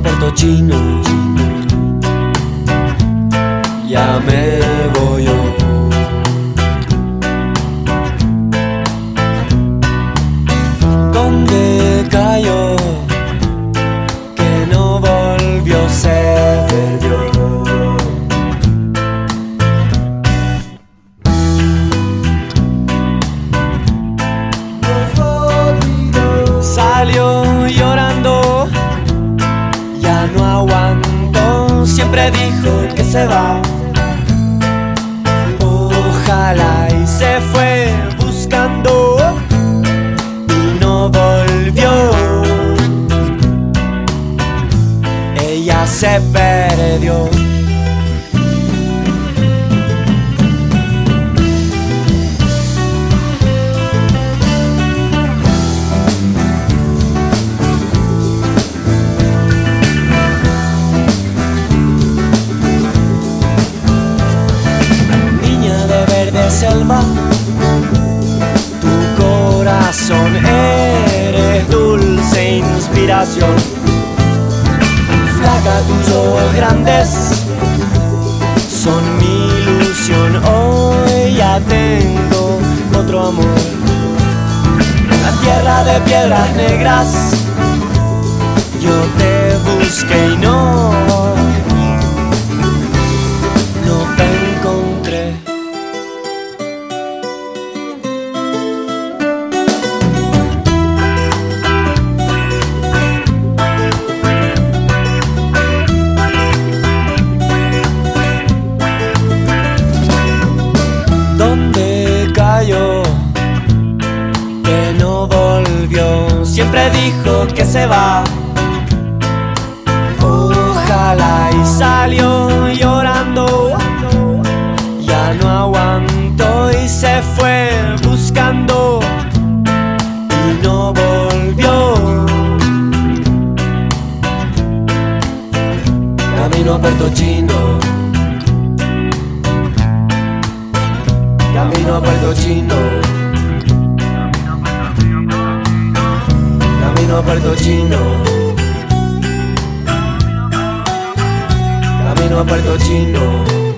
Puerto Chino. Ya se va. Ojalá y se fue inspiración. Flaca tus ojos grandes, son mi ilusión. Hoy ya tengo otro amor. La tierra de piedras negras, yo te busqué y no, no Siempre dijo que se va. Ojalá y salió llorando. Ya no aguantó y se fue buscando. Y no volvió. Camino a Puerto Chino. Camino a Puerto Chino. Camino Puerto Chino. Camino a Puerto Chino.